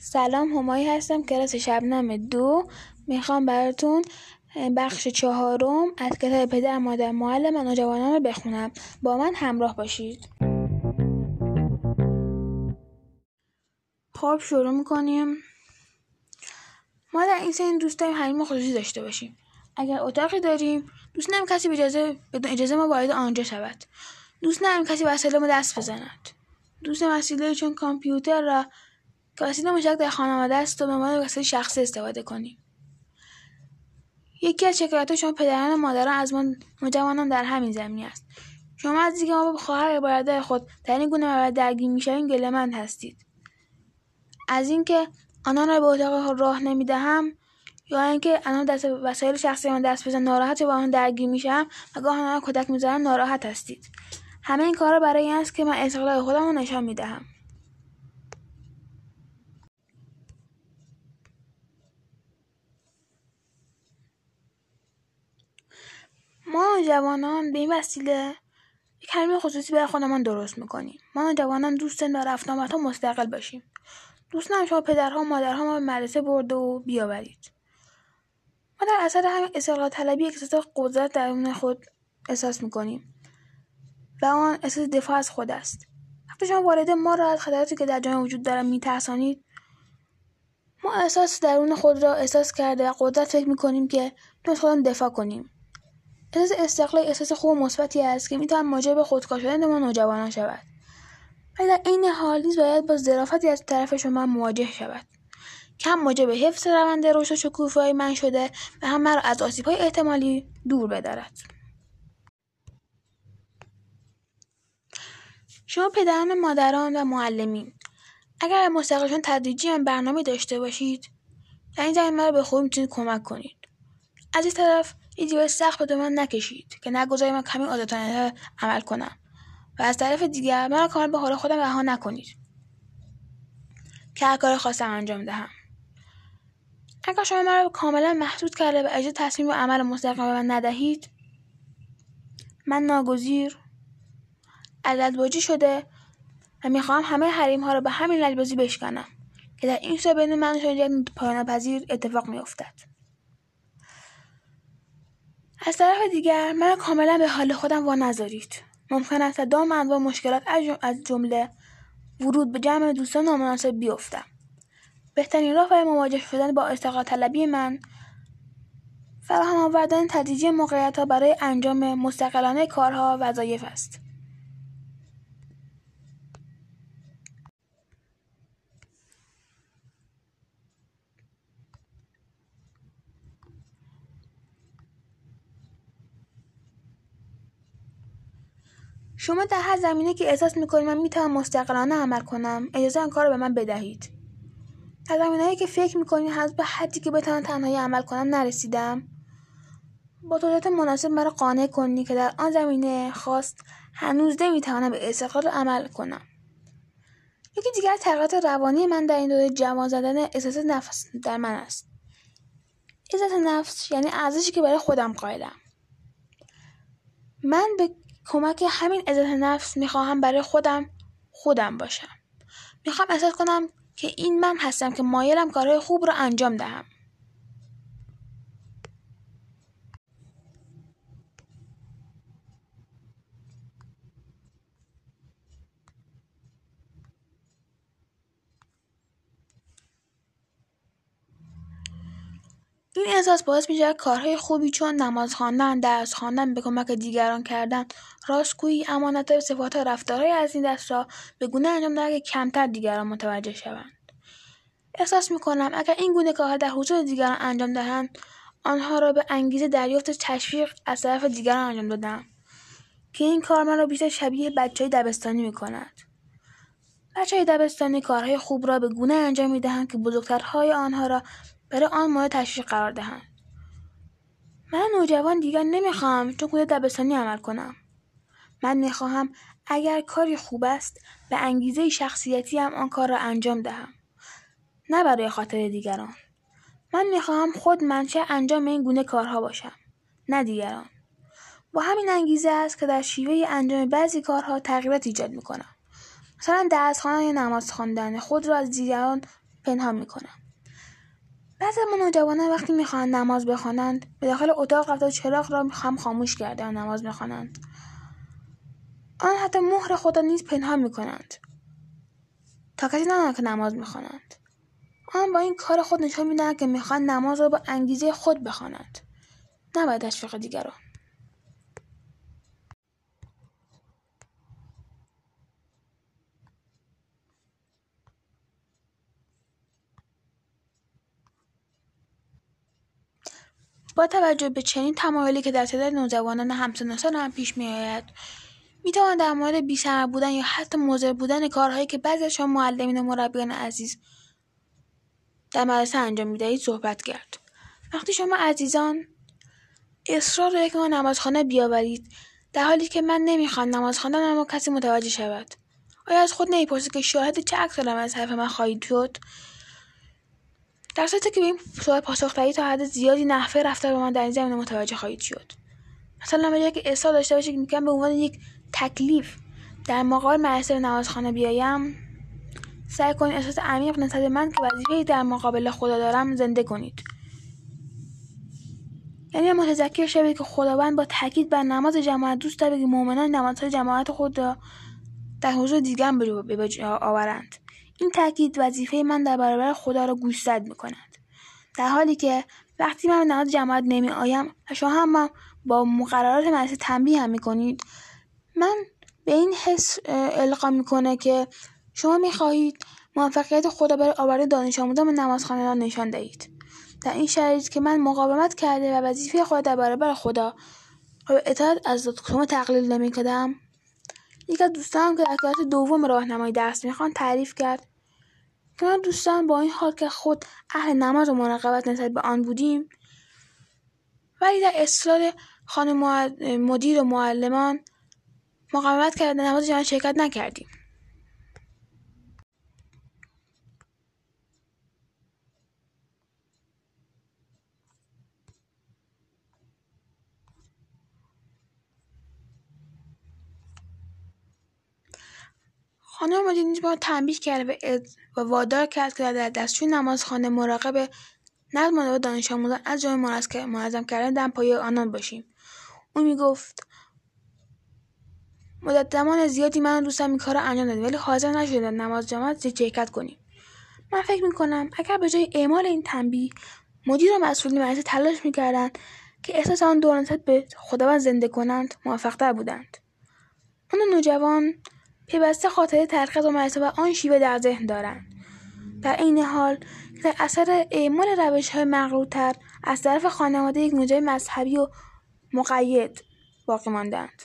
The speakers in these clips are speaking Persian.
سلام همایی هستم کلاس شبنم دو. می‌خوام براتون بخش چهارم از کتاب پدر مادر معلم و نوجوانان رو بخونم. با من همراه باشید. خب شروع می‌کنیم. ما در این سن دوست داریم حریم خصوصی داشته باشیم. اگر اتاقی داریم دوست نداریم کسی اجازه بدون اجازه ما وارد آنجا شود. دوست نداریم کسی وسایل ما دست بزند. دوست وسیله چون کامپیوتر را وسیله مشترک در خانواده است و به عنوان وسیله شخصی استفاده کنیم. یکی از شکایت شما پدران و مادران از ما نوجوانان در همین زمینه است. شما از اینکه ما با خواهر برادر خود در این گونه موارد درگیر می‌شویم گلهمند هستید. از اینکه آنان را به اتاق راه نمی‌دهم یا اینکه آنان دست وسایل شخصی من دست بزن ناراحت با آن درگیر میشم و گاه آنها کتک می‌زنم ناراحت هستید. همه این کارا برای این است که من استقلال خودم رو نشان می‌دهم. جوانان به این وسیله یک حریم خصوصی برای خودمان درست می‌کنیم. ما جوانان دوست داریم در رفت آمدها مستقل باشیم. دوست ندارم شما پدرها و مادرها ما به مدرسه برده و بیاورید. ما در اثر همین استقلال طلبی احساس قدرت درون خود احساس می‌کنیم و آن احساس دفاع از خود است. وقتی شما وارد ما را از خطراتی که در جامعه وجود دارد میترسانید ما احساس درون خود را احساس کرده و قدرت فکر می‌کنیم که از خودمان دفاع کنیم. احساس استقلال احساس خوب و مثبتی است که می‌تواند موجب خودکار شدن ما نوجوانان شود. ولی در عین حال نیز باید با ظرافتی از طرف شما مواجه شود. که هم موجب حفظ روند رشد و شکوفایی من شده و هم مرا از آسیبهای احتمالی دور بدارد. شما پدران مادران و معلمین اگر مستقلشان تدریجی هم برنامه داشته باشید در این زمین مرا به خوبی می‌تونید کمک کنید. از این طرف ایدیو سخت به من نکشید که نگذارید من کمی آزادانه عمل کنم. و از طرف دیگر مرا کامل به حال خودم رها نکنید. که هر کار خواستم انجام دهم. اگر شما مرا کاملا محدود کرده و اجازه تصمیم و عمل مستقیم به من ندهید من ناگزیر عددباجی شده و می‌خواهم همه حریم ها را به همین لجبازی بشکنم که در این صورت بین من شما پایان پذیر اتفاق میافتد. از طرف دیگر من کاملا به حال خودم وا نذارید. ممکن است دام انواع مشکلات از جمله ورود به جمع دوستان نامناسب بیفتم. بهترین راه برای مواجه شدن با استقلال طلبی من فراهم آوردن تدریجی موقعیت ها برای انجام مستقلانه کارها وظایف است. شما در هر زمینه که احساس می‌کنید من می‌تونم مستقلانه عمل کنم اجازه آن کار رو به من بدهید. در زمینههایی که فکر می‌کنید هنوز به حدی که بتوانم تنهایی عمل کنم نرسیدم. با توضیحات مناسب مرا قانع کنید که در آن زمینه خواست هنوز نمی‌توانم به استقلال عمل کنم. یکی دیگر تغییرات روانی من در این دوره جوان زدن احساس نفس در من است. عزت نفس یعنی ارزشی که برای خودم قائلم. من به کمک همین عزت نفس می‌خواهم برای خودم خودم باشم. می‌خوام احساس کنم که این من هستم که مایلم کارهای خوب را انجام دهم. این احساس باعث میشه کارهای خوبی چون نماز خواندن درس خواندن به کمک دیگران کردن راستگویی امانت و صفات و رفتارهای از این دست را به گونه انجام دهد که کمتر دیگران متوجه شوند. احساس می‌کنم اگر این گونه کارها در حضور دیگران انجام دهند آنها را به انگیزه دریافت تشویق از طرف دیگران انجام دادم که این کار من را بیشتر شبیه بچه دبستانی می‌کند. بچه های دبستانی کارهای خوب را به گونه انجام می‌دهند که بزرگترهای آنها را برای آن مورد تشویق قرار دهند من نوجوان دیگر نمی‌خواهم چون کود دبستانی عمل کنم. من می‌خواهم اگر کاری خوب است به انگیزه شخصیتی هم آن کار را انجام دهم نه برای خاطر دیگران. من می‌خواهم خود منشه انجام این گونه کارها باشم نه دیگران. با همین انگیزه است که در شیوه انجام بعضی کارها تغییرات ایجاد می‌کنم. مثلا درس خواندن یا نماز خواندن خود را از دیگران پنهان می‌کنم. بعضی ما نوجوانان وقتی می‌خواهند نماز بخوانند به داخل اتاق رفته و چراغ را هم خاموش کرده و نماز می‌خوانند آن حتی مهر خدا نیز پنهان می‌کنند. تا کسی نداند که نماز می‌خوانند آن با این کار خود نشان می‌دهند که می‌خواهند نماز را با انگیزه خود بخوانند. نباید تشویق دیگران. با توجه به چنین تمایلی که در تعداد نوجوانان همسن سال هم پیش میآید می‌توان در مورد بیثمر بودن یا حتی مضر بودن کارهایی که بعضی از شما معلمین و مربیان عزیز در مدرسه انجام می‌دهید صحبت کرد. وقتی شما عزیزان اصرار دارید که ما نمازخانه بیاورید در حالی که من نمی‌خوام نماز خواندن اما کسی متوجه شود. آیا از خود نمی‌پرسید که شاهد چه عکس از حرف من خواهید شد؟ در صورتی که به این سوال پاسخ دهید تا حد زیادی نحوه رفتار به من در این زمینه متوجه خواهید شد. مثلا به که اصرار داشته باشید که میگم به عنوان یک تکلیف در مقابل مدرسه نمازخانه بیایم سعی کنید احساس عمیق نسبت من که وظیفه در مقابل خدا دارم زنده کنید. یعنی متذکر شوید که خداوند با تاکید بر نماز جماعت دوست دارد که مؤمنان نمازهای جماعت خود را در حضور دیگر به آورند. این تاکید وظیفه من در برابر خدا را گوشزد می کند در حالی که وقتی من به نماز جماعت نمی آیم و شما هم با مقررات مدرسه تنبیه هم می کنید من به این حس القا می‌کنه که شما می‌خواهید موفقیت خدا برای آوردن دانش آموزان به نمازخانه را نشان دهید. در این شرایط که من مقاومت کرده و وظیفه خود در برابر خدا و اطاعت از شما تقلیل نمی‌کردم یکی از دوستانم که در کلاس دوم راهنمایی درس می‌خوان تعریف کرد. که من دوستان با این حال که خود اهل نماز و مراقبت نسبت به آن بودیم ولی در اصرار خانه مدیر و معلمان مقاومت کرده نماز جماعت شرکت نکردیم. خانم مدیر نیز تنبیه کرد و وادار کرد که در دستشوی نمازخانه مراقب نظم و دانش آموزان از جمله منظم کردن در پایه آنان باشیم. او می‌گفت مدت زمان زیادی من دوستم این کار را انجام دادیم ولی حاضر نشدیم نماز جماعت شرکت کنیم. من فکر می‌کنم اگر به جای اعمال این تنبیه مدیر و مسئولین مدرسه تلاش می‌کردند که احساس آن دوران به خداوند زنده کنند موفقتر بودند. آن نوجوان پیوسته خاطره ترخیص و و آن شیوه در ذهن دارند. در این حال در اثر اعمال روش های مغرورتر از طرف خانواده یک مذهبی و مقید باقی ماندند.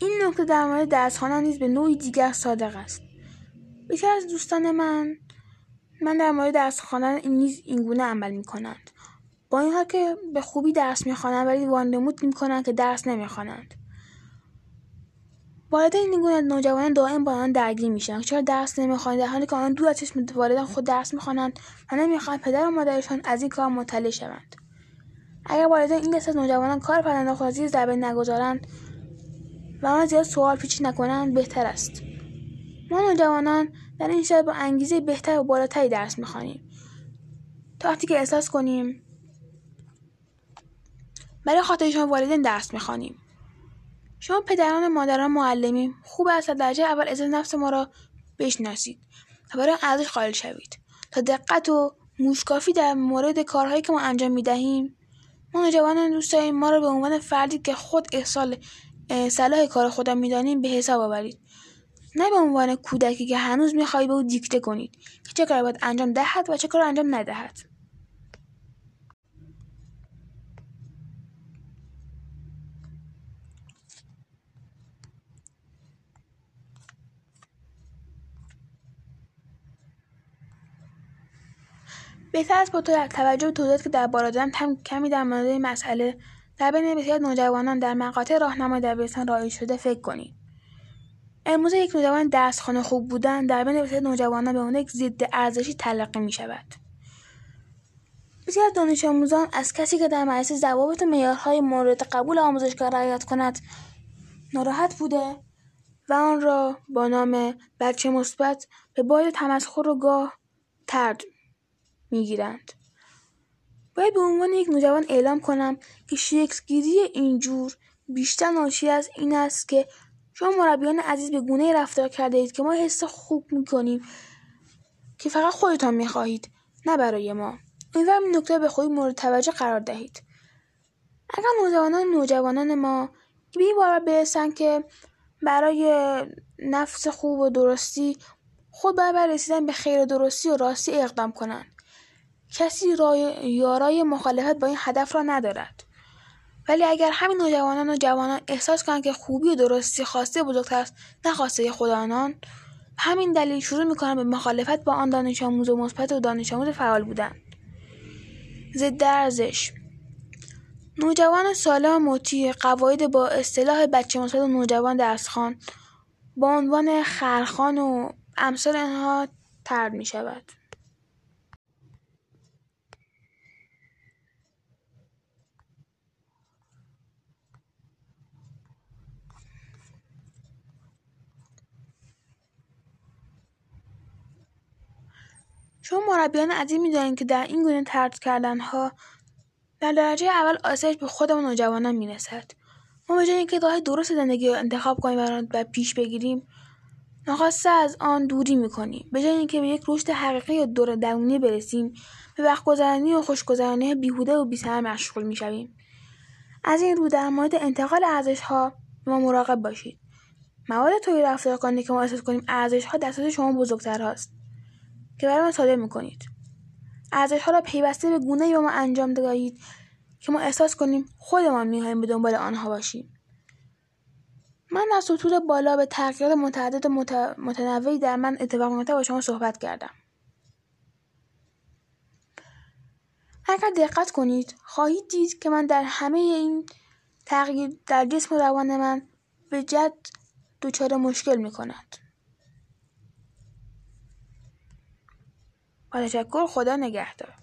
این نکته در مورد درسخانه نیز به نوعی دیگر صادق است. یکی از دوستان من من در مورد درس خواندن این نیز اینگونه عمل می‌کنند. با این حال که به خوبی درس می‌خوانند ولی وانمود می‌کنند که درس نمی‌خوانند. والدین این گونه نوجوانان دائم با آن درگیر میشن چرا درس نمی‌خوانند در حالی که آنان دور از چشم والدین خود درس می‌خوانند و نمی‌خواهند پدر و مادرشان از این کار مطلع شوند. اگر والدین این دست از نوجوانان کار پدرناخوازی در بین نگذارند و آن زیاد سوال پیچ نکنند بهتر است. ما نوجوانان در این شب با انگیزه بهتر و بالاتری درس می‌خوانیم. تا وقتی که احساس کنیم. برای خاطر شما والدین درس می‌خوانیم. شما پدران و مادران معلمین خوب است درجه اول عزت نفس ما را بشناسید و برای ارزش قائل شوید. تا دقت و موشکافی در مورد کارهایی که ما انجام می‌دهیم ما نوجوانان دوست ما را به عنوان فردی که خود احسال صلاح کار خودم می‌دانیم به حساب آورید. نه به عنوان کودکی که هنوز می‌خواهید به او دیکته کنید که چه کار باید انجام دهد و چه کار انجام ندهد. بهتر است با توجه به توضیحاتی که در بالا دادم کمی در مورد مسئله در بین بسیار نوجوانان در مقاطع راهنمای دبیرستان رایج شده فکر کنید. امروز یک نوجوان دستخانه خوب بودن در بین بسیار نوجوانان به عنوان یک ضد ارزشی تلقی می شود بسیار دانش آموزان از کسی که در مدرسه ضوابط و معیارهای مورد قبول آموزشگاه رعایت کند ناراحت بوده و آن را با نام بچه مثبت به باید تمسخر و گاه ترد می‌گیرند. باید به عنوان یک نوجوان اعلام کنم که شکلگیری اینجور بیشتر ناشی از این است که شما مربیان عزیز به گونه رفتار کرده اید که ما حس خوب می‌کنیم که فقط خودتان می‌خواهید نه برای ما. امیدوارم این نکته به خوبی مورد توجه قرار دهید. اگر نوجوانان نوجوانان ما به این باور برسند که برای نفس خوب و درستی خود باید بر رسیدن به خیر درستی و راستی اقدام کنند کسی رای... یارای مخالفت با این هدف را ندارد. ولی اگر همین نوجوانان و جوانان احساس کنند که خوبی و درستی خواسته بزرگتر است نه خواسته خود آنان همین دلیل شروع می‌کنند به مخالفت با آن دانش آموز و مثبت و دانش آموز فعال بودن. ضد ارزش. نوجوان سالم مطیع قواعد با اصطلاح بچه مثبت و نوجوان درسخوان با عنوان خرخان و امثال آنها ترد می شود شما مربیان عزیز می‌دانید که در این گونه ترد کردنها در درجه اول آسایش به خود و نوجوانان می‌رسد. ما به جای اینکه راه درست زندگی را انتخاب کنیم و پیش بگیریم ناخواسته از آن دوری می‌کنیم. به جای اینکه به یک رشد حقیقی یا دور درونی برسیم به وقت گذرانی و خوشگذرانی بیهوده و بیثمر مشغول می‌شویم. از این رو در مورد انتقال ارزشها ما مراقب باشید. مواد توی رفتار کنید که ما احساس کنیم ارزشها دستات شما بزرگتر هاست. که برای ما صادر می‌کنید. ارزشها را پیوسته به گونه به ما انجام دهید که ما احساس کنیم خودمان می‌خواهیم به دنبال آنها باشیم. من از سطور بالا به تغییرات متعدد و متنوعی در من اتفاق میفته با شما صحبت کردم. اگر دقت کنید خواهید دید که من در همه این تغییر در جسم و روان من به جد دچار مشکل می کند. با تشکر خدا نگهدار.